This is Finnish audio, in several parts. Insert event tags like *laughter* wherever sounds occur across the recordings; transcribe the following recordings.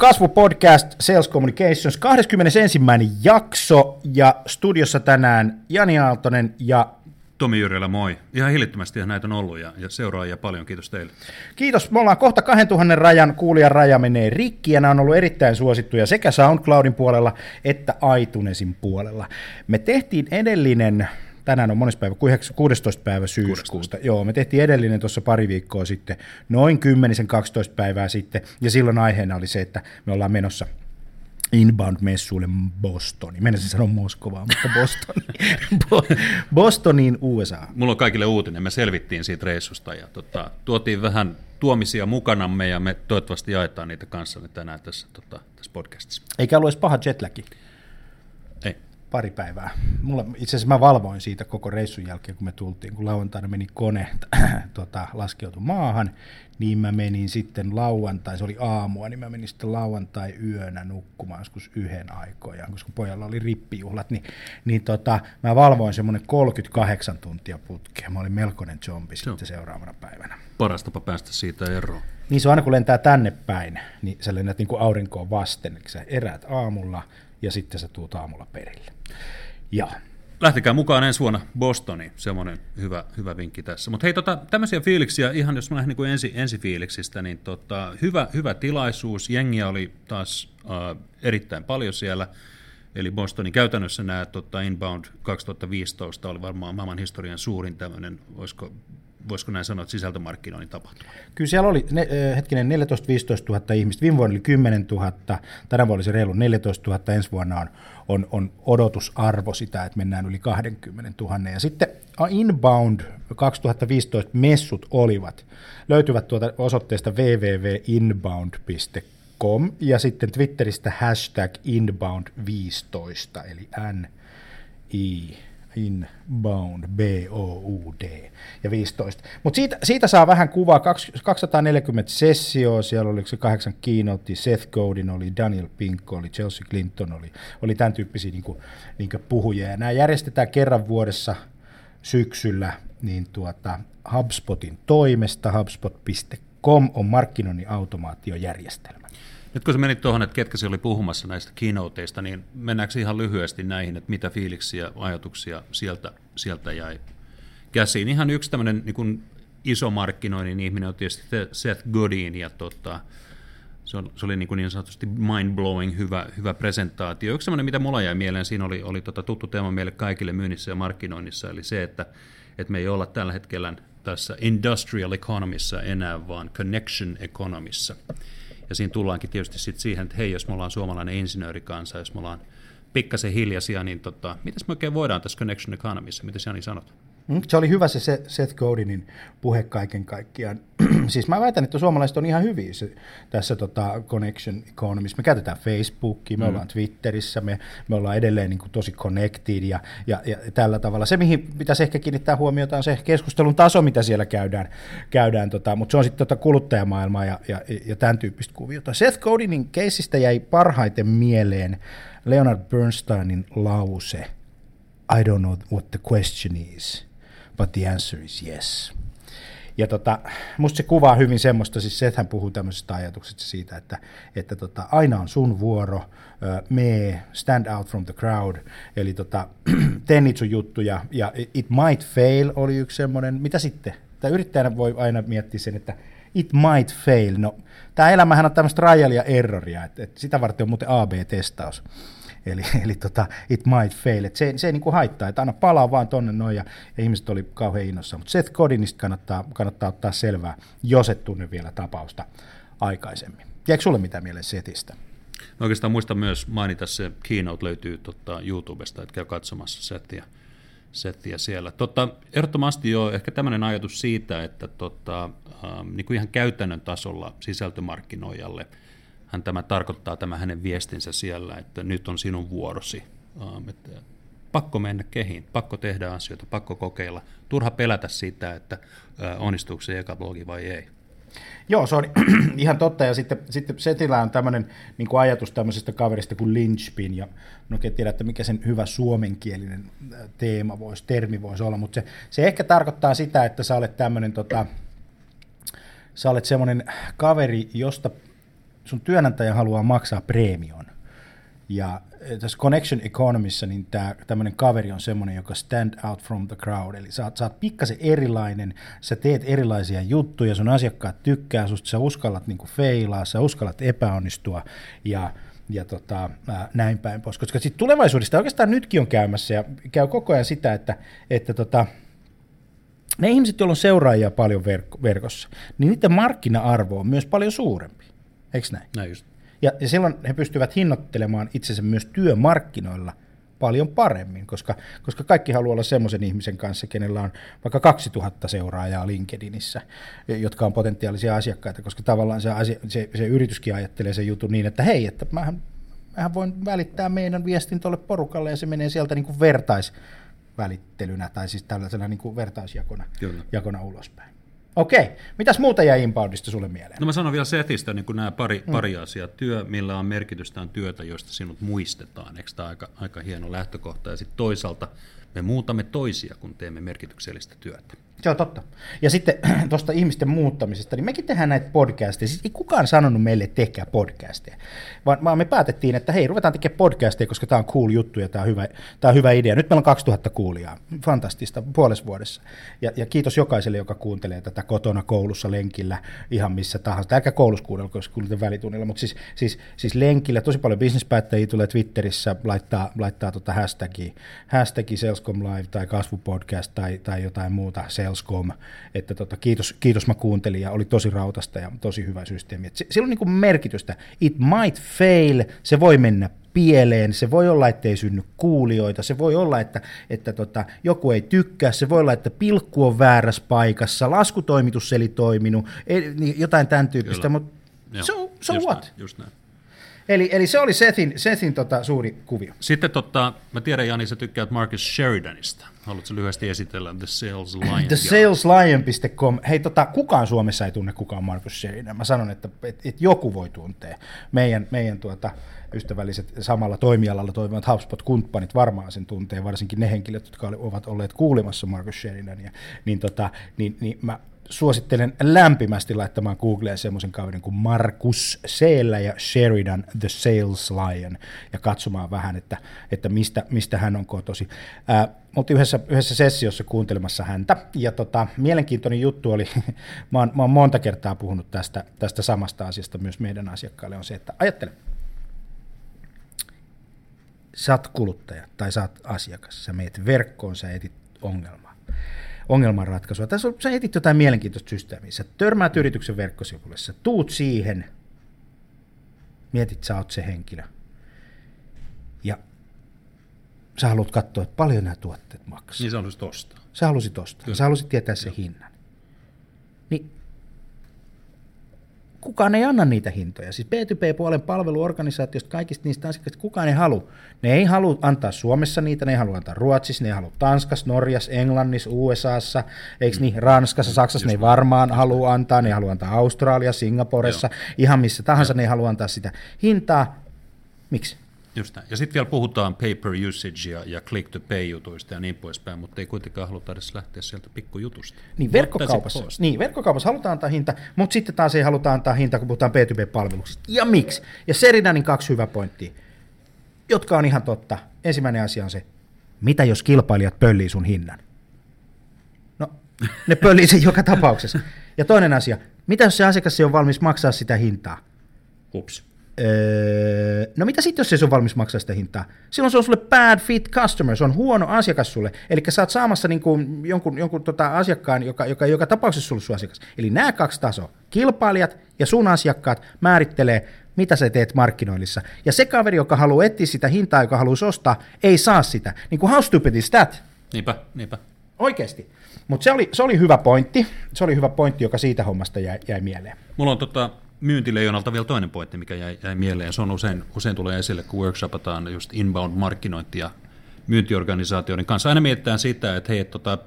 Kasvupodcast Sales Communications 21. jakso ja studiossa tänään Jani Aaltonen ja Tomi Jyrjälä, moi. Ihan hillittömästi näitä on ollut ja, ja seuraajia paljon. Kiitos teille. Kiitos. Me ollaan kohta 2000 rajan, kuulijan raja menee rikki ja nämä on ollut erittäin suosittuja sekä SoundCloudin puolella että iTunesin puolella. Me tehtiin edellinen tänään on mones päivä, 16. päivä syyskuuta. 16. Joo, me tehtiin edellinen tuossa pari viikkoa sitten, noin 10-12 päivää sitten, ja silloin aiheena oli se, että me ollaan menossa Inbound-messuille Bostoniin. Mennäisin sanoa Moskovaa, mutta *laughs* Bostoniin. Bostoniin, USA. Mulla on kaikille uutinen. Me selvittiin siitä reissusta ja tota, tuotiin vähän tuomisia mukanamme ja me toivottavasti jaetaan niitä kanssanne tänään tässä, tota, tässä podcastissa. Eikä ollut edes paha jetlagi pari päivää. Mulla, itse asiassa mä valvoin siitä koko reissun jälkeen, kun me tultiin, kun lauantaina meni kone, *clears throat* tota, laskeutui maahan, niin mä menin sitten lauantai, se oli aamua, niin mä menin sitten lauantai yönä nukkumaan joskus yhden aikoja, koska pojalla oli rippijuhlat, niin, niin tota, mä valvoin semmoinen 38 tuntia putkea. Mä olin melkoinen zombi se sitten seuraavana päivänä. Paras tapa päästä siitä eroon. Niin se on aina kun lentää tänne päin, niin sä lennät niin kuin aurinkoon vasten, eli sä eräät aamulla, ja sitten sä tuut aamulla perille. Ja. Lähtekää mukaan ensi vuonna Bostoniin, semmoinen hyvä, hyvä vinkki tässä. Mutta hei, tota, tämmöisiä fiiliksiä, ihan jos mä lähden niin ensi, ensifiiliksistä, niin tota, hyvä, hyvä tilaisuus. Jengiä oli taas äh, erittäin paljon siellä. Eli Bostonin käytännössä nämä tota, Inbound 2015 oli varmaan maailman historian suurin tämmöinen, olisiko voisiko näin sanoa, että sisältömarkkinoinnin tapahtuma? Kyllä siellä oli ne, hetkinen 14-15 000 ihmistä, viime vuonna oli 10 000, tänä vuonna oli se reilu 14 000, ensi vuonna on, on, on odotusarvo sitä, että mennään yli 20 000. Ja sitten Inbound 2015 messut olivat, löytyvät tuota osoitteesta www.inbound.com ja sitten Twitteristä hashtag inbound15 eli n i Inbound, B-O-U-D ja 15. Mutta siitä, siitä saa vähän kuvaa, 240 sessioa, siellä oli se kahdeksan keynote, Seth Godin oli, Daniel Pink oli, Chelsea Clinton oli, oli tämän tyyppisiä niin kuin, niin kuin puhujia. Ja nämä järjestetään kerran vuodessa syksyllä niin tuota, HubSpotin toimesta, hubspot.com on markkinoinnin automaatiojärjestelmä. Nyt kun sä menit tuohon, että ketkä se oli puhumassa näistä keynoteista, niin mennäänkö ihan lyhyesti näihin, että mitä fiiliksiä, ajatuksia sieltä, sieltä jäi käsiin? Ihan yksi tämmöinen niin iso markkinoinnin ihminen on tietysti Seth Godin, ja tota, se, on, se oli niin, kuin niin sanotusti mind-blowing hyvä, hyvä presentaatio. Yksi semmoinen, mitä mulla jäi mieleen, siinä oli, oli tota tuttu teema meille kaikille myynnissä ja markkinoinnissa, eli se, että, että me ei olla tällä hetkellä tässä industrial economissa enää, vaan connection economissa. Ja siinä tullaankin tietysti sit siihen, että hei, jos me ollaan suomalainen insinöörikansa, jos me ollaan pikkasen hiljaisia, niin tota, miten me oikein voidaan tässä Connection Economyssa, mitä Jani sanot? Mm, se oli hyvä se Seth Godinin puhe kaiken kaikkiaan. *clears throat* siis mä väitän, että suomalaiset on ihan hyviä se, tässä tota Connection Economissa. Me käytetään Facebookia, me mm. ollaan Twitterissä, me, me ollaan edelleen niin kuin tosi connected ja, ja, ja, tällä tavalla. Se, mihin pitäisi ehkä kiinnittää huomiota, on se keskustelun taso, mitä siellä käydään, käydään tota, mutta se on sitten tota kuluttajamaailmaa ja, ja, ja tämän tyyppistä kuviota. Seth Godinin keisistä jäi parhaiten mieleen Leonard Bernsteinin lause, I don't know what the question is but the answer is yes. Ja tota, musta se kuvaa hyvin semmoista, siis Sethän puhuu tämmöisestä ajatuksesta siitä, että, että tota, aina on sun vuoro, me stand out from the crowd, eli tota, *clears throat* tee niitä sun juttuja, ja it might fail oli yksi semmoinen, mitä sitten? Tämä yrittäjänä voi aina miettiä sen, että it might fail. No, tämä elämähän on tämmöistä ja erroria, että, että sitä varten on muuten AB-testaus. Eli, eli tota, it might fail. Et se, se ei niinku haittaa, että aina palaa vaan tonne noin ja, ja ihmiset oli kauhean innossa. Mutta Seth Godinista kannattaa, kannattaa ottaa selvää, jos et tunne vielä tapausta aikaisemmin. Jääkö sulle mitään mieleen Setistä? No oikeastaan muista myös mainita se keynote löytyy tota, YouTubesta, että käy katsomassa settiä, settiä siellä. Tota, ehdottomasti jo ehkä tämmöinen ajatus siitä, että tota, ähm, niin kuin ihan käytännön tasolla sisältömarkkinoijalle – hän tämä tarkoittaa tämä hänen viestinsä siellä, että nyt on sinun vuorosi. Että pakko mennä kehiin, pakko tehdä asioita, pakko kokeilla. Turha pelätä sitä, että onnistuuko se eka blogi vai ei. Joo, se on *clears throat* ihan totta. Ja sitten, sitten Setillä on tämmöinen niin kuin ajatus tämmöisestä kaverista kuin Lynchpin. Ja no en tiedä, että mikä sen hyvä suomenkielinen teema voisi, termi voisi olla, mutta se, se ehkä tarkoittaa sitä, että sä olet tämmöinen, tota, sä olet semmoinen kaveri, josta sun työnantaja haluaa maksaa preemion. Ja tässä Connection Economissa niin tämä tämmöinen kaveri on semmoinen, joka stand out from the crowd, eli sä, sä oot pikkasen erilainen, sä teet erilaisia juttuja, sun asiakkaat tykkää susta, sä uskallat niinku feilaa, sä uskallat epäonnistua ja ja tota, näin päin pois. Koska sitten tulevaisuudesta oikeastaan nytkin on käymässä ja käy koko ajan sitä, että, että tota, ne ihmiset, joilla on seuraajia paljon verk- verkossa, niin niiden markkina-arvo on myös paljon suurempi. Eikö näin? Näin just. Ja, ja silloin he pystyvät hinnoittelemaan itsensä myös työmarkkinoilla paljon paremmin, koska, koska kaikki haluaa olla semmoisen ihmisen kanssa, kenellä on vaikka 2000 seuraajaa LinkedInissä, jotka on potentiaalisia asiakkaita, koska tavallaan se, asia, se, se yrityskin ajattelee sen jutun niin, että hei, että mähän, mähän voin välittää meidän viestin tuolle porukalle ja se menee sieltä niin kuin vertaisvälittelynä tai siis tällaisena niin kuin vertaisjakona Kyllä. jakona ulospäin. Okei, mitäs muuta jäi inboundista sulle mieleen? No mä sanon vielä Sethistä niin nämä pari, mm. pari asiaa. Työ, millä on merkitystä, on työtä, josta sinut muistetaan. Eikö tämä aika, aika hieno lähtökohta? Ja sitten toisaalta me muutamme toisia, kun teemme merkityksellistä työtä. Se on totta. Ja sitten *clears throat* tuosta ihmisten muuttamisesta, niin mekin tehdään näitä podcasteja. Siis ei kukaan sanonut meille, että tehkää podcasteja, vaan, vaan me päätettiin, että hei, ruvetaan tekemään podcasteja, koska tämä on cool juttu ja tämä on hyvä, tämä on hyvä idea. Nyt meillä on 2000 kuulijaa, fantastista, puolessa vuodessa. Ja, ja kiitos jokaiselle, joka kuuntelee tätä kotona, koulussa, lenkillä, ihan missä tahansa. Älkää koulussa kuunnella, koska kuulette välitunnilla, mutta siis, siis, siis lenkillä tosi paljon bisnespäättäjiä tulee Twitterissä, laittaa, laittaa tota hashtagia, hashtagia Salescom Live tai kasvupodcast tai, tai jotain muuta, Salescom, että tota, kiitos, kiitos mä kuuntelin ja oli tosi rautasta ja tosi hyvä systeemi. Et sillä on niin merkitystä. It might fail, se voi mennä pieleen, se voi olla, että ei synny kuulijoita, se voi olla, että, että tota, joku ei tykkää, se voi olla, että pilkku on väärässä paikassa, laskutoimitus ei toiminut, ei, niin jotain tämän tyyppistä, mutta so, so just what? Näin, just näin. Eli, eli se oli Sethin, Sethin tota, suuri kuvio. Sitten tota, mä tiedän Jani, sä tykkäät Marcus Sheridanista. Haluatko lyhyesti esitellä The Sales Lion? TheSalesLion.com. Hei, tota, kukaan Suomessa ei tunne kukaan Marcus Sheridan. Mä sanon, että, että, että joku voi tuntea. Meidän, meidän tuota, ystävälliset samalla toimialalla toimivat HubSpot-kumppanit varmaan sen tuntee, varsinkin ne henkilöt, jotka ovat olleet kuulemassa Marcus Sheridania. Niin, tota, niin, niin mä suosittelen lämpimästi laittamaan Googleen semmoisen kaverin kuin Markus Seellä ja Sheridan The Sales Lion ja katsomaan vähän, että, että mistä, mistä hän on kotosi. Ää, oltiin yhdessä, yhdessä sessiossa kuuntelemassa häntä ja tota, mielenkiintoinen juttu oli, *laughs* mä oon, mä oon monta kertaa puhunut tästä, tästä samasta asiasta myös meidän asiakkaille, on se, että ajattele, sä oot kuluttaja tai sä oot asiakas, sä meet verkkoon, sä etit ongelmaa ongelmanratkaisua. Tässä on, sä etit jotain mielenkiintoista systeemiä. Sä törmäät yrityksen verkkosivulle, sä tuut siihen, mietit, sä oot se henkilö. Ja sä haluat katsoa, että paljon nämä tuotteet maksaa. Niin sä haluaisit ostaa. Sä halusit ostaa. Kyllä. Sä halusit tietää sen hinnan. Niin kukaan ei anna niitä hintoja. Siis B2B-puolen palveluorganisaatiosta, kaikista niistä asiakkaista, kukaan ei halua. Ne ei halua antaa Suomessa niitä, ne ei halua antaa Ruotsissa, ne ei halua Tanskassa, Norjassa, Englannissa, USAssa, eikö niin, Ranskassa, Saksassa ne ei varmaan halua antaa, ne ei halua antaa Australia, Singaporessa, Joo. ihan missä tahansa Joo. ne ei halua antaa sitä hintaa. Miksi? Just näin. Ja sitten vielä puhutaan paper usage ja, ja click to pay jutuista ja niin poispäin, mutta ei kuitenkaan haluta edes lähteä sieltä pikkujutusta. Niin verkkokaupassa, niin, verkkokaupassa halutaan antaa hinta, mutta sitten taas ei haluta antaa hinta, kun puhutaan B2B-palveluksista. Ja miksi? Ja Seridanin kaksi hyvä pointtia, jotka on ihan totta. Ensimmäinen asia on se, mitä jos kilpailijat pöllii sun hinnan? No, ne pöllii sen joka tapauksessa. Ja toinen asia, mitä jos se asiakas ei ole valmis maksaa sitä hintaa? Hups Öö, no mitä sitten, jos se ole valmis maksaa sitä hintaa? Silloin se on sulle bad fit customer, se on huono asiakas sulle. Eli sä oot saamassa niin kuin jonkun, jonkun tota asiakkaan, joka, joka joka tapauksessa sulle sun asiakas. Eli nämä kaksi tasoa, kilpailijat ja sun asiakkaat määrittelee, mitä sä teet markkinoillissa. Ja se kaveri, joka haluaa etsiä sitä hintaa, joka haluaa ostaa, ei saa sitä. Niin kuin how stupid is that? Niinpä, niinpä. Oikeasti. Mutta se oli, se oli hyvä pointti. Se oli hyvä pointti, joka siitä hommasta jäi, jäi mieleen. Mulla on tota, myyntileijonalta vielä toinen pointti, mikä jäi, jäi mieleen. Se on usein, usein tulee esille, kun workshopataan just inbound-markkinointia myyntiorganisaatioiden kanssa. Aina mietitään sitä, että hei, tota,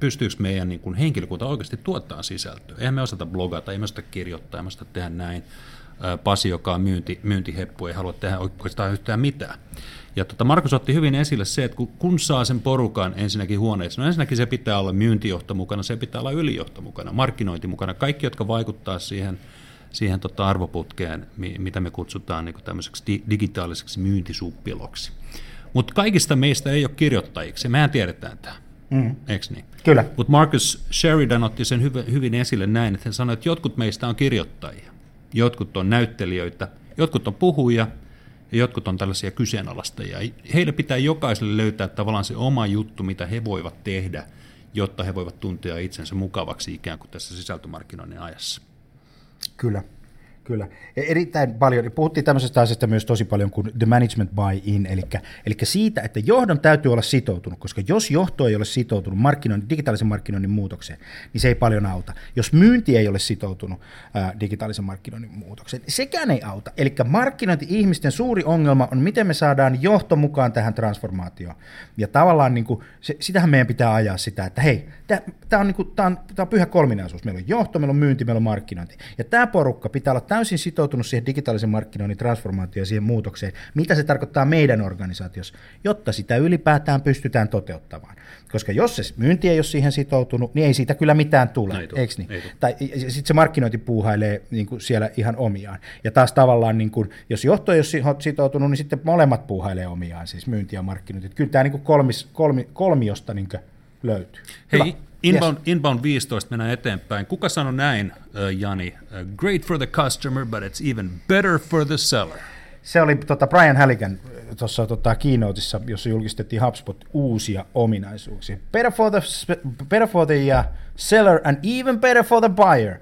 pystyykö meidän niin kuin henkilökunta oikeasti tuottaa sisältöä. Eihän me osata blogata, ei me osata kirjoittaa, ei me osata tehdä näin. Pasi, joka on myynti, myyntiheppu, ei halua tehdä oikeastaan yhtään mitään. Ja tota Markus otti hyvin esille se, että kun, kun saa sen porukan ensinnäkin huoneeseen, no ensinnäkin se pitää olla myyntijohto mukana, se pitää olla ylijohto mukana, markkinointi mukana, kaikki, jotka vaikuttaa siihen – siihen tota arvoputkeen, mitä me kutsutaan niin tämmöiseksi di- digitaaliseksi myyntisuppiloksi. Mutta kaikista meistä ei ole kirjoittajiksi, mehän tiedetään tämä. Mm. Eikö niin? Kyllä. Mutta Marcus Sheridan otti sen hyvin, hyvin esille näin, että hän sanoi, että jotkut meistä on kirjoittajia, jotkut on näyttelijöitä, jotkut on puhujia ja jotkut on tällaisia kyseenalaistajia. Heille pitää jokaiselle löytää tavallaan se oma juttu, mitä he voivat tehdä, jotta he voivat tuntea itsensä mukavaksi ikään kuin tässä sisältömarkkinoinnin ajassa. Kyllä. Kyllä. E, erittäin paljon, puhuttiin tämmöisestä asiasta myös tosi paljon kuin the management buy-in, eli, eli siitä, että johdon täytyy olla sitoutunut, koska jos johto ei ole sitoutunut markkinoinnin, digitaalisen markkinoinnin muutokseen, niin se ei paljon auta. Jos myynti ei ole sitoutunut ää, digitaalisen markkinoinnin muutokseen, niin sekään ei auta. Eli markkinointi-ihmisten suuri ongelma on, miten me saadaan johto mukaan tähän transformaatioon. Ja tavallaan niin kuin, se, sitähän meidän pitää ajaa sitä, että hei, tämä on, niin kuin, on, on pyhä kolminaisuus. Meillä on johto, meillä on myynti, meillä on markkinointi. Ja tämä porukka pitää olla täysin sitoutunut siihen digitaalisen markkinoinnin transformaatioon ja siihen muutokseen, mitä se tarkoittaa meidän organisaatiossa, jotta sitä ylipäätään pystytään toteuttamaan. Koska jos se myynti ei ole siihen sitoutunut, niin ei siitä kyllä mitään tule, ei eikö niin? Ei tai sitten se markkinointi puuhailee niin kuin siellä ihan omiaan. Ja taas tavallaan, niin kuin, jos johto ei ole sitoutunut, niin sitten molemmat puuhailee omiaan, siis myynti ja markkinointi. Kyllä tämä niin kuin kolmis, kolmi, kolmiosta niin löytyy. Hei, Hyvä. Inbound, yes. inbound 15 mennään eteenpäin. Kuka sanoi näin, uh, Jani? Uh, great for the customer, but it's even better for the seller. Se oli tota, Brian Halligan tuossa tota, keynoteissa, jossa julkistettiin HubSpot uusia ominaisuuksia. Better for the, better for the uh, seller and even better for the buyer.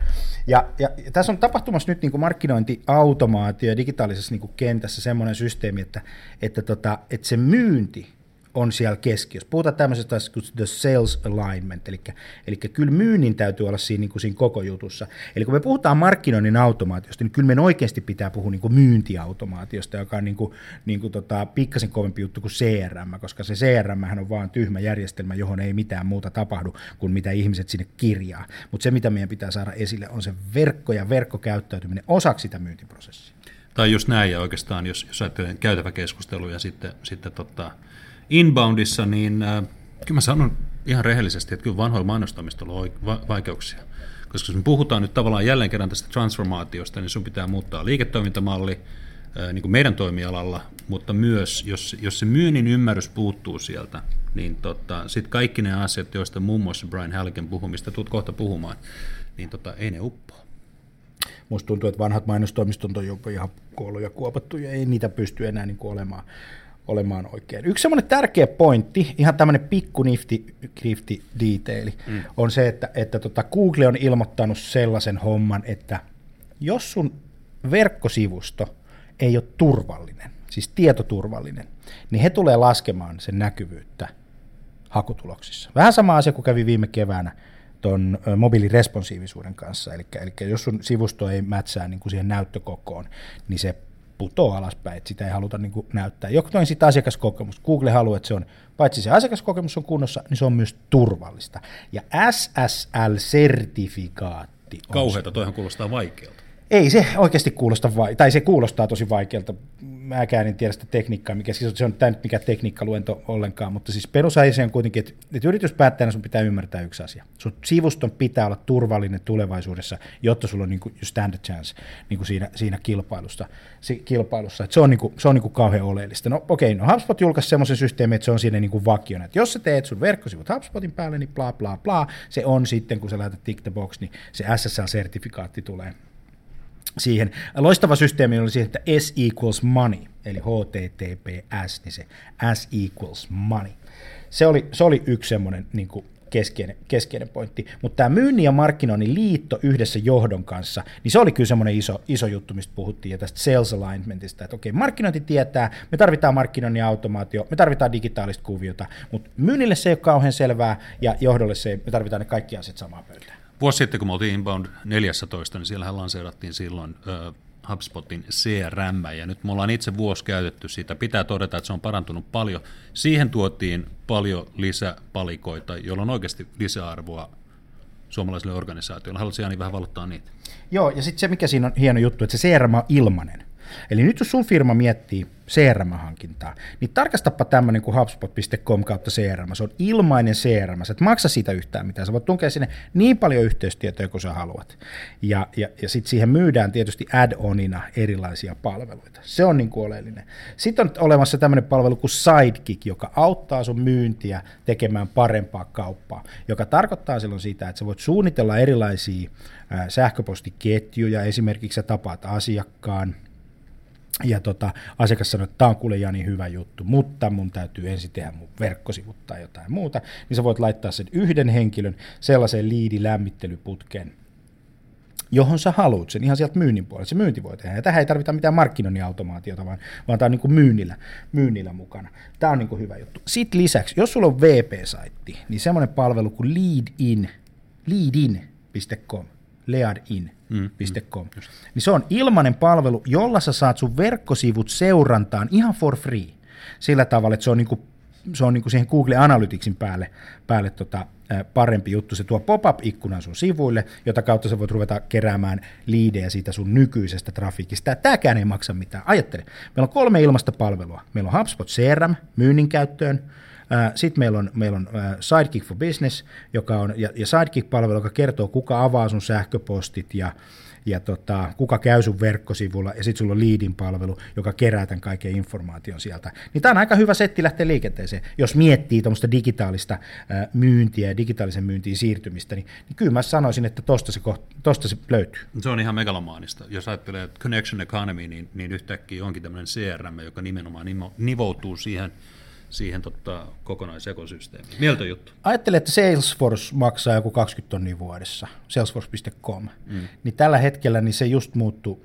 Ja, ja, ja tässä on tapahtumassa nyt niin kuin markkinointiautomaatio ja digitaalisessa niin kuin kentässä semmoinen systeemi, että, että, tota, että se myynti on siellä keskiössä. Puhutaan tämmöisestä kuin the sales alignment, eli, eli kyllä myynnin täytyy olla siinä, niin kuin siinä koko jutussa. Eli kun me puhutaan markkinoinnin automaatiosta, niin kyllä meidän oikeasti pitää puhua niin kuin myyntiautomaatiosta, joka on niin kuin, niin kuin tota, pikkasen kovempi juttu kuin CRM, koska se CRM on vaan tyhmä järjestelmä, johon ei mitään muuta tapahdu kuin mitä ihmiset sinne kirjaa. Mutta se, mitä meidän pitää saada esille, on se verkko ja verkkokäyttäytyminen osaksi sitä myyntiprosessia. Tai just näin, ja oikeastaan jos, jos ajattelen ja sitten, sitten tota, inboundissa, niin äh, kyllä mä sanon ihan rehellisesti, että kyllä vanhoilla mainostamistolla on vaikeuksia. Koska jos me puhutaan nyt tavallaan jälleen kerran tästä transformaatiosta, niin sun pitää muuttaa liiketoimintamalli äh, niin kuin meidän toimialalla, mutta myös, jos, jos se myynnin ymmärrys puuttuu sieltä, niin tota, sitten kaikki ne asiat, joista muun muassa Brian Halligan puhuu, mistä tulet kohta puhumaan, niin tota, ei ne uppoa. Musta tuntuu, että vanhat mainostoimistot on jopa ihan kuollut ja kuopattu ja ei niitä pysty enää niin olemaan olemaan oikein. Yksi semmoinen tärkeä pointti, ihan tämmöinen pikku nifti, nifti detaili, mm. on se, että, että tota Google on ilmoittanut sellaisen homman, että jos sun verkkosivusto ei ole turvallinen, siis tietoturvallinen, niin he tulee laskemaan sen näkyvyyttä hakutuloksissa. Vähän sama asia kuin kävi viime keväänä tuon mobiiliresponsiivisuuden kanssa, eli, eli jos sun sivusto ei mätsää niin kuin siihen näyttökokoon, niin se putoaa alaspäin, että sitä ei haluta niin kuin näyttää. Jokin sitten asiakaskokemus. Google haluaa, että se on, paitsi se asiakaskokemus on kunnossa, niin se on myös turvallista. Ja SSL-sertifikaatti on Kauheata, toihan kuulostaa vaikealta. Ei se oikeasti kuulosta, vai- tai se kuulostaa tosi vaikealta. Mäkään en tiedä sitä tekniikkaa, mikä siis on, se on tämä mikä tekniikkaluento ollenkaan, mutta siis perusasia on kuitenkin, että, että yrityspäättäjänä sun pitää ymmärtää yksi asia. Sun sivuston pitää olla turvallinen tulevaisuudessa, jotta sulla on niin kuin stand a chance niin kuin siinä, siinä kilpailussa. kilpailussa. Että se on, niin kuin, se on niin kuin kauhean oleellista. No okei, okay, no HubSpot julkaisi semmoisen systeemin, että se on siinä niin kuin vakiona. Että jos sä teet sun verkkosivut HubSpotin päälle, niin bla bla bla, se on sitten, kun sä laitat tick the box, niin se SSL-sertifikaatti tulee siihen. Loistava systeemi oli siihen, että S equals money, eli HTTPS, niin se S equals money. Se oli, se oli yksi semmoinen niin keskeinen, keskeinen pointti. Mutta tämä myynnin ja markkinoinnin liitto yhdessä johdon kanssa, niin se oli kyllä semmoinen iso, iso juttu, mistä puhuttiin, ja tästä sales alignmentista, että okei, markkinointi tietää, me tarvitaan markkinoinnin automaatio, me tarvitaan digitaalista kuviota, mutta myynnille se ei ole kauhean selvää, ja johdolle se, me tarvitaan ne kaikki asiat samaan pöytään. Vuosi sitten, kun me oltiin Inbound 14, niin siellähän lanseerattiin silloin uh, HubSpotin CRM, ja nyt me ollaan itse vuosi käytetty sitä. Pitää todeta, että se on parantunut paljon. Siihen tuotiin paljon lisäpalikoita, joilla on oikeasti lisäarvoa suomalaisille organisaatioille. Haluatko Jani vähän valottaa niitä? Joo, ja sitten se, mikä siinä on hieno juttu, että se CRM on ilmanen. Eli nyt jos sun firma miettii, CRM-hankintaa, niin tarkastapa tämmöinen kuin HubSpot.com kautta CRM. Se on ilmainen CRM, sä et maksa siitä yhtään mitään. Sä voit tunkea sinne niin paljon yhteystietoja kuin sä haluat. Ja, ja, ja sitten siihen myydään tietysti add-onina erilaisia palveluita. Se on niin kuin oleellinen. Sitten on olemassa tämmöinen palvelu kuin Sidekick, joka auttaa sun myyntiä tekemään parempaa kauppaa, joka tarkoittaa silloin sitä, että sä voit suunnitella erilaisia sähköpostiketjuja, esimerkiksi sä tapaat asiakkaan, ja tota, asiakas sanoi, että tämä on kuule Jani hyvä juttu, mutta mun täytyy ensin tehdä mun verkkosivut tai jotain muuta, niin sä voit laittaa sen yhden henkilön sellaiseen liidilämmittelyputkeen, johon sä haluat sen ihan sieltä myynnin puolella. Se myynti voi tehdä. Ja tähän ei tarvita mitään markkinoinnin automaatiota, vaan, vaan tämä on niin myynnillä, myynnillä mukana. Tämä on niin hyvä juttu. Sitten lisäksi, jos sulla on VP-saitti, niin semmoinen palvelu kuin leadin, leadin.com, leadin.com, mm, niin se on ilmainen palvelu, jolla sä saat sun verkkosivut seurantaan ihan for free. Sillä tavalla, että se on niin kuin se on niin kuin siihen Google Analyticsin päälle, päälle tota, parempi juttu. Se tuo pop-up-ikkunan sun sivuille, jota kautta sä voit ruveta keräämään liidejä siitä sun nykyisestä trafiikista. Tämäkään ei maksa mitään. Ajattele, meillä on kolme ilmasta palvelua. Meillä on HubSpot CRM myynnin käyttöön, sitten meillä on, meillä on Sidekick for Business, joka on, ja, ja Sidekick-palvelu, joka kertoo, kuka avaa sun sähköpostit ja, ja tota, kuka käy sun verkkosivulla, ja sitten sulla on Leadin palvelu, joka kerää tämän kaiken informaation sieltä. Niin tämä on aika hyvä setti lähteä liikenteeseen, jos miettii tuommoista digitaalista myyntiä ja digitaalisen myyntiin siirtymistä, niin, niin kyllä mä sanoisin, että tosta se, tosta se löytyy. Se on ihan megalomaanista. Jos ajattelee Connection Economy, niin, niin yhtäkkiä onkin tämmöinen CRM, joka nimenomaan nivoutuu siihen siihen tota, kokonaisekosysteemiin. Mieltä juttu. Ajattele, että Salesforce maksaa joku 20 tonnia vuodessa, salesforce.com, mm. niin tällä hetkellä niin se just muuttuu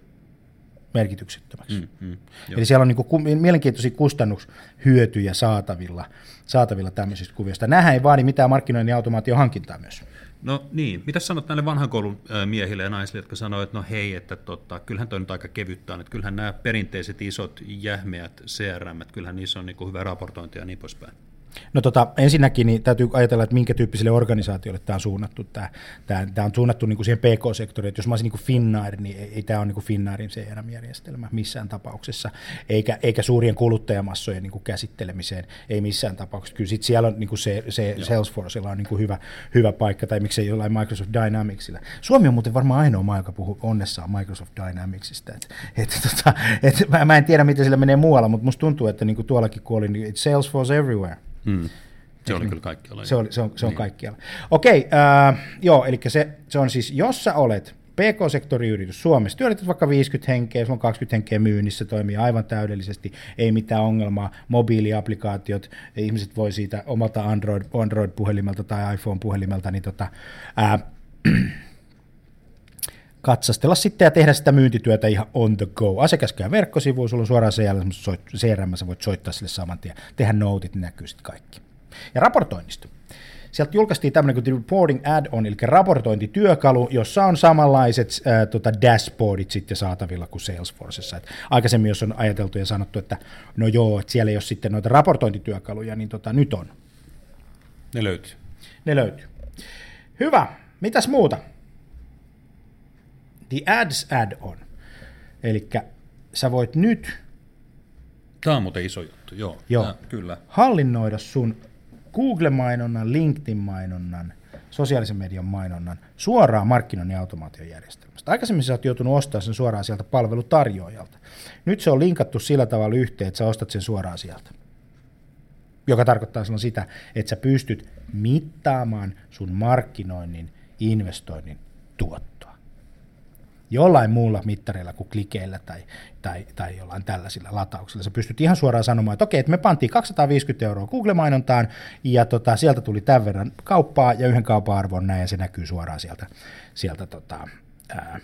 merkityksettömäksi. Mm, mm, Eli siellä on niin kuin mielenkiintoisia kustannushyötyjä saatavilla, saatavilla tämmöisistä kuvioista. Nähän ei vaadi mitään markkinoinnin automaation hankintaa myös. No niin, mitä sanot näille vanhan koulun miehille ja naisille, jotka sanoivat, että no hei, että tota, kyllähän toi nyt aika kevyttä on, että kyllähän nämä perinteiset isot jähmeät CRM, että kyllähän niissä on niin hyvä raportointi ja niin poispäin. No tota, ensinnäkin niin täytyy ajatella, että minkä tyyppisille organisaatioille tämä on suunnattu. Tämä, tämä, tämä on suunnattu niin kuin siihen PK-sektoriin, että jos mä olisin niin kuin Finnair, niin ei, ei tämä ole niin kuin Finnairin CRM-järjestelmä missään tapauksessa, eikä, eikä suurien kuluttajamassojen niin kuin käsittelemiseen, ei missään tapauksessa. Kyllä sit siellä on niin kuin se, se Salesforcella on niin kuin hyvä, hyvä paikka, tai miksei jollain Microsoft Dynamicsilla. Suomi on muuten varmaan ainoa maa, joka puhuu onnessaan Microsoft Dynamicsista. Et, et, tota, et, mä, mä en tiedä, miten sillä menee muualla, mutta musta tuntuu, että niin kuin tuollakin kuoli, niin Salesforce everywhere. Mm. Se oli kyllä kaikkialla. Se, oli, se on, se on niin. kaikkialla. Okei, äh, joo, eli se, se on siis, jos sä olet PK-sektoriyritys Suomessa, työllität vaikka 50 henkeä, sulla on 20 henkeä myynnissä, toimii aivan täydellisesti, ei mitään ongelmaa, mobiiliaplikaatiot, ihmiset voi siitä omalta Android, Android-puhelimelta tai iPhone-puhelimelta, niin tota, äh, katsastella sitten ja tehdä sitä myyntityötä ihan on the go. Asiakas käy verkkosivuun, sulla on suoraan CRM, sä voit soittaa sille saman tien, tehdä notit, niin näkyy sitten kaikki. Ja raportoinnista. Sieltä julkaistiin tämmöinen kuin Reporting Add-on, eli raportointityökalu, jossa on samanlaiset ää, tota dashboardit sitten saatavilla kuin Salesforcessa. Et aikaisemmin, jos on ajateltu ja sanottu, että no joo, että siellä ei ole sitten noita raportointityökaluja, niin tota, nyt on. Ne löytyy. Ne löytyy. Hyvä. Mitäs muuta? The Ads Add-on. Eli sä voit nyt... Tämä on muuten iso juttu, joo. joo Tää, kyllä. Hallinnoida sun Google-mainonnan, LinkedIn-mainonnan, sosiaalisen median mainonnan suoraan markkinoinnin automaation järjestelmästä. Aikaisemmin sä oot joutunut ostamaan sen suoraan sieltä palvelutarjoajalta. Nyt se on linkattu sillä tavalla yhteen, että sä ostat sen suoraan sieltä. Joka tarkoittaa silloin sitä, että sä pystyt mittaamaan sun markkinoinnin, investoinnin tuottoa jollain muulla mittarilla kuin klikeillä tai, tai, tai jollain tällaisilla latauksilla. Sä pystyt ihan suoraan sanomaan, että okei, että me pantiin 250 euroa Google-mainontaan ja tota, sieltä tuli tämän verran kauppaa ja yhden kaupan arvo on näin ja se näkyy suoraan sieltä, sieltä tota, ää,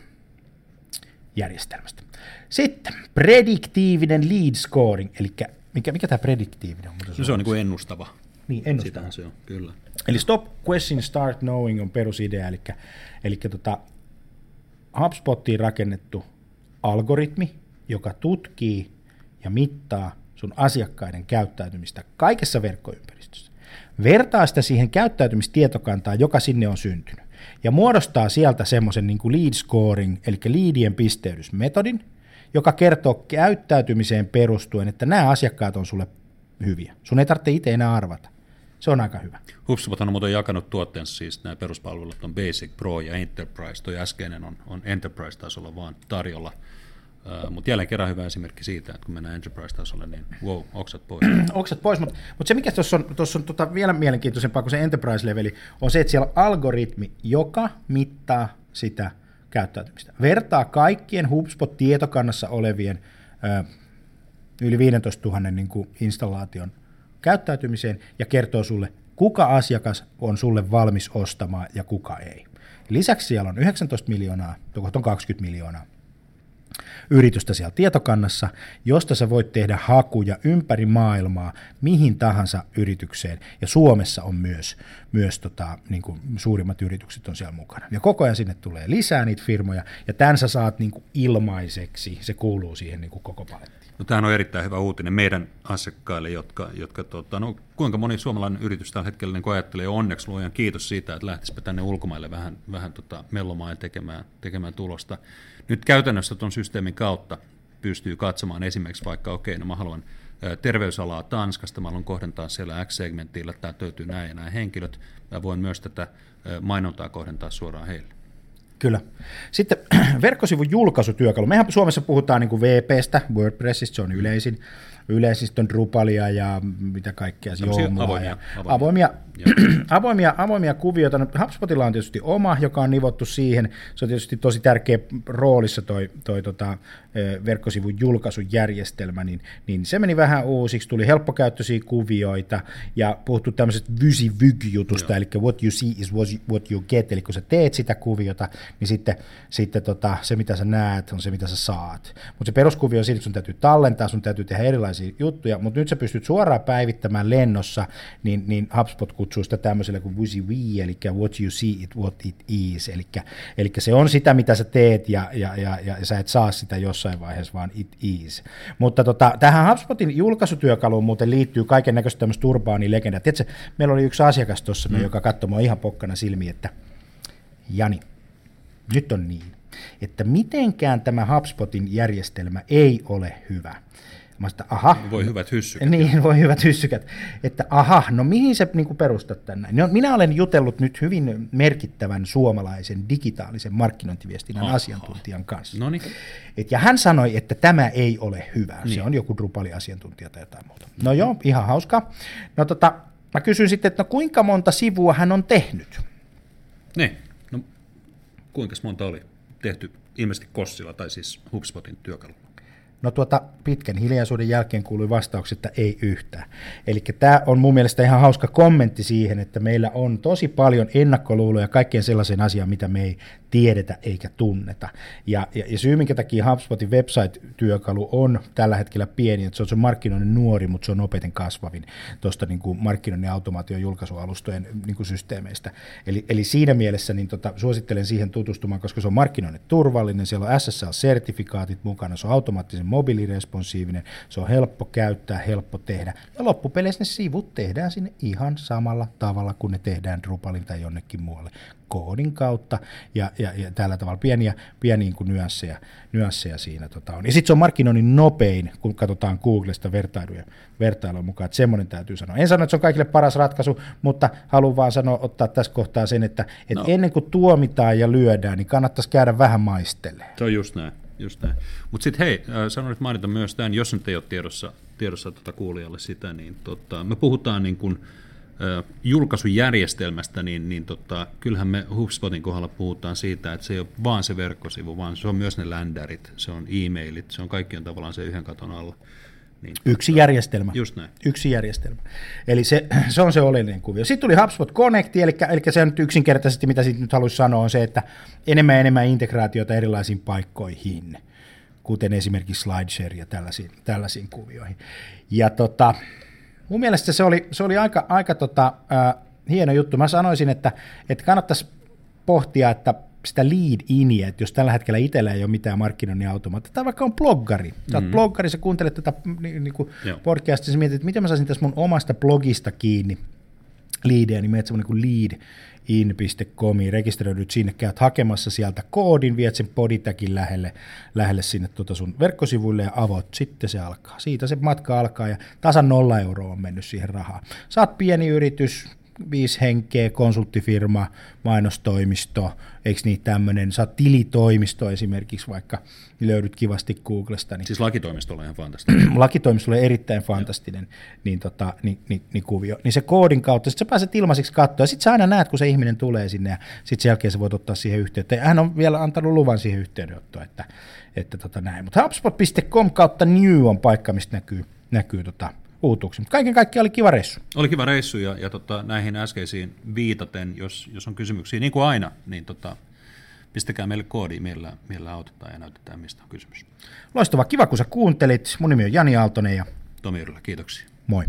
järjestelmästä. Sitten prediktiivinen lead scoring, eli mikä, mikä tämä prediktiivinen on? No se on niin kuin ennustava. Niin, ennustava. Sitähän se on, kyllä. Eli stop, question, start knowing on perusidea, eli, eli tota, HubSpotiin rakennettu algoritmi, joka tutkii ja mittaa sun asiakkaiden käyttäytymistä kaikessa verkkoympäristössä. Vertaa sitä siihen käyttäytymistietokantaan, joka sinne on syntynyt, ja muodostaa sieltä semmoisen niin lead scoring, eli leadien pisteydysmetodin, joka kertoo käyttäytymiseen perustuen, että nämä asiakkaat on sulle hyviä. Sun ei tarvitse itse enää arvata. Se on aika hyvä. HubSpot on muuten jakanut tuotteensa, siis nämä peruspalvelut on Basic, Pro ja Enterprise. Tuo äskeinen on, on Enterprise-tasolla vaan tarjolla. Uh, mutta jälleen kerran hyvä esimerkki siitä, että kun mennään Enterprise-tasolle, niin wow, oksat pois. *clears throat* oksat pois, mutta, mutta se mikä tuossa on, tuossa on tota vielä mielenkiintoisempaa kuin se Enterprise-leveli, on se, että siellä on algoritmi, joka mittaa sitä käyttäytymistä. Vertaa kaikkien HubSpot-tietokannassa olevien ö, yli 15 000 niin kuin installaation käyttäytymiseen ja kertoo sulle, kuka asiakas on sulle valmis ostamaan ja kuka ei. Lisäksi siellä on 19 miljoonaa, on 20 miljoonaa yritystä siellä tietokannassa, josta sä voit tehdä hakuja ympäri maailmaa mihin tahansa yritykseen. Ja Suomessa on myös, myös tota, niin kuin suurimmat yritykset on siellä mukana. Ja koko ajan sinne tulee lisää niitä firmoja, ja tämän sä saat niin kuin ilmaiseksi. Se kuuluu siihen niin kuin koko palettiin. No, tämähän on erittäin hyvä uutinen meidän asiakkaille, jotka, jotka tota, no, kuinka moni suomalainen yritys tällä hetkellä niin ajattelee onneksi luojan kiitos siitä, että lähtisipä tänne ulkomaille vähän, vähän tota, mellomaan ja tekemään, tekemään tulosta. Nyt käytännössä tuon systeemin kautta pystyy katsomaan esimerkiksi vaikka, okei, okay, no mä haluan terveysalaa Tanskasta, mä haluan kohdentaa siellä X-segmentillä, että löytyy näin ja nämä henkilöt. Mä voin myös tätä mainontaa kohdentaa suoraan heille. Kyllä. Sitten *clears throat* verkkosivun julkaisutyökalu. Mehän Suomessa puhutaan niin kuin VPstä, WordPressista, se on yleisin yleisistä on Drupalia ja mitä kaikkea, Joomua ja avoimia, *clears throat* avoimia, avoimia kuvioita. No, HubSpotilla on tietysti oma, joka on nivottu siihen. Se on tietysti tosi tärkeä roolissa toi, toi tota, verkkosivun julkaisujärjestelmä, niin, niin se meni vähän uusiksi, tuli helppokäyttöisiä kuvioita ja puhuttu tämmöisestä vysi jutusta eli what you see is what you get, eli kun sä teet sitä kuviota, niin sitten, sitten tota, se mitä sä näet on se mitä sä saat. Mutta se peruskuvio on siitä, että sun täytyy tallentaa, sun täytyy tehdä erilaisia juttuja, mutta nyt sä pystyt suoraan päivittämään lennossa, niin, niin HubSpot kutsuu sitä tämmöisellä kuin WYSIWY, eli what you see it, what it is, eli, eli se on sitä, mitä sä teet, ja, ja, ja, ja sä et saa sitä jossain vaiheessa, vaan it is. Mutta tota, tähän HubSpotin julkaisutyökaluun muuten liittyy kaiken näköistä tämmöistä urbaania legendaa. Tiedätkö, meillä oli yksi asiakas tuossa, mm. joka katsoi mua ihan pokkana silmiin, että Jani, nyt on niin, että mitenkään tämä HubSpotin järjestelmä ei ole hyvä. Mä sitä, aha. Voi hyvät hyssykät. *laughs* Niin, voi hyvät hyssykät. Että aha, no mihin se niin perustat tänne? No, minä olen jutellut nyt hyvin merkittävän suomalaisen digitaalisen markkinointiviestinnän aha. asiantuntijan kanssa. Noniin. Et, ja hän sanoi, että tämä ei ole hyvä. Niin. Se on joku Drupali-asiantuntija tai jotain muuta. No joo, ihan hauska. No tota, mä kysyn sitten, että no kuinka monta sivua hän on tehnyt? Niin, no kuinka monta oli tehty ilmeisesti Kossilla, tai siis HubSpotin työkalu? No tuota, pitkän hiljaisuuden jälkeen kuului vastaus, että ei yhtään. Eli tämä on mun mielestä ihan hauska kommentti siihen, että meillä on tosi paljon ennakkoluuloja kaikkeen sellaisen asiaan, mitä me ei tiedetä eikä tunneta. Ja, ja, ja syy, minkä takia HubSpotin website-työkalu on tällä hetkellä pieni, että se on se markkinoinnin nuori, mutta se on nopeiten kasvavin tuosta niin kuin markkinoinnin automaation julkaisualustojen niin kuin systeemeistä. Eli, eli siinä mielessä niin tota, suosittelen siihen tutustumaan, koska se on markkinoinnin turvallinen, siellä on SSL-sertifikaatit mukana, se on automaattisen mobiiliresponsiivinen, se on helppo käyttää, helppo tehdä. Ja loppupeleissä ne sivut tehdään sinne ihan samalla tavalla kuin ne tehdään Drupalin tai jonnekin muualle koodin kautta ja, ja, ja tällä tavalla pieniä, pieniä niin kuin nyansseja, nyansseja siinä tota on. Ja sitten se on markkinoinnin nopein, kun katsotaan Googlesta vertailuja, vertailua mukaan, että semmoinen täytyy sanoa. En sano, että se on kaikille paras ratkaisu, mutta haluan vaan sanoa, ottaa tässä kohtaa sen, että, että no. ennen kuin tuomitaan ja lyödään, niin kannattaisi käydä vähän maistelemaan. Se on just näin. Just näin. Mutta sitten hei, äh, sanoit mainita myös tämän, jos nyt ei ole tiedossa, tiedossa tuota kuulijalle sitä, niin tota, me puhutaan niin kuin, julkaisujärjestelmästä, niin, niin tota, kyllähän me HubSpotin kohdalla puhutaan siitä, että se ei ole vaan se verkkosivu, vaan se on myös ne ländärit, se on e-mailit, se on kaikki on tavallaan se yhden katon alla. Niin, Yksi tota, järjestelmä. Just näin. Yksi järjestelmä. Eli se, *clears throat* se on se oleellinen kuvio. Sitten tuli HubSpot Connect, eli, eli se on nyt yksinkertaisesti, mitä siitä nyt haluaisi sanoa, on se, että enemmän ja enemmän integraatiota erilaisiin paikkoihin, kuten esimerkiksi SlideShare ja tällaisiin, tällaisiin kuvioihin. Ja tota, mun mielestä se oli, se oli aika, aika tota, äh, hieno juttu. Mä sanoisin, että, että kannattaisi pohtia, että sitä lead inia, että jos tällä hetkellä itsellä ei ole mitään markkinoinnin automaattia, tai vaikka on bloggari, sä oot mm-hmm. bloggari, sä kuuntelet tätä niin, niin kuin podcastia, sä mietit, että miten mä saisin tässä mun omasta blogista kiinni liidejä, niin meet semmoinen kuin lead in.comiin, rekisteröidyt sinne, käyt hakemassa sieltä koodin, viet sen poditäkin lähelle, lähelle sinne tuota sun verkkosivuille ja avot, sitten se alkaa. Siitä se matka alkaa ja tasan nolla euroa on mennyt siihen rahaa. Saat pieni yritys, viisi henkeä, konsulttifirma, mainostoimisto, eikö niin tämmöinen, sä tilitoimisto esimerkiksi vaikka, niin löydyt kivasti Googlesta. Niin siis lakitoimisto on ihan fantastinen. *clears throat* lakitoimisto on erittäin fantastinen niin, tota, niin, niin, niin, kuvio. Niin se koodin kautta, sit sä pääset ilmaiseksi katsoa, ja sit sä aina näet, kun se ihminen tulee sinne, ja sit sen jälkeen sä voit ottaa siihen yhteyttä. Ja hän on vielä antanut luvan siihen yhteydenottoon, että, että tota näin. Mutta HubSpot.com kautta new on paikka, mistä näkyy, näkyy tota, uutuuksia. Mutta kaiken kaikkiaan oli kiva reissu. Oli kiva reissu ja, ja tota, näihin äskeisiin viitaten, jos, jos on kysymyksiä, niin kuin aina, niin tota, pistäkää meille koodi, millä, millä autetaan ja näytetään, mistä on kysymys. Loistavaa, kiva kun sä kuuntelit. Mun nimi on Jani Aaltonen ja Tomi Yrjölä, kiitoksia. Moi.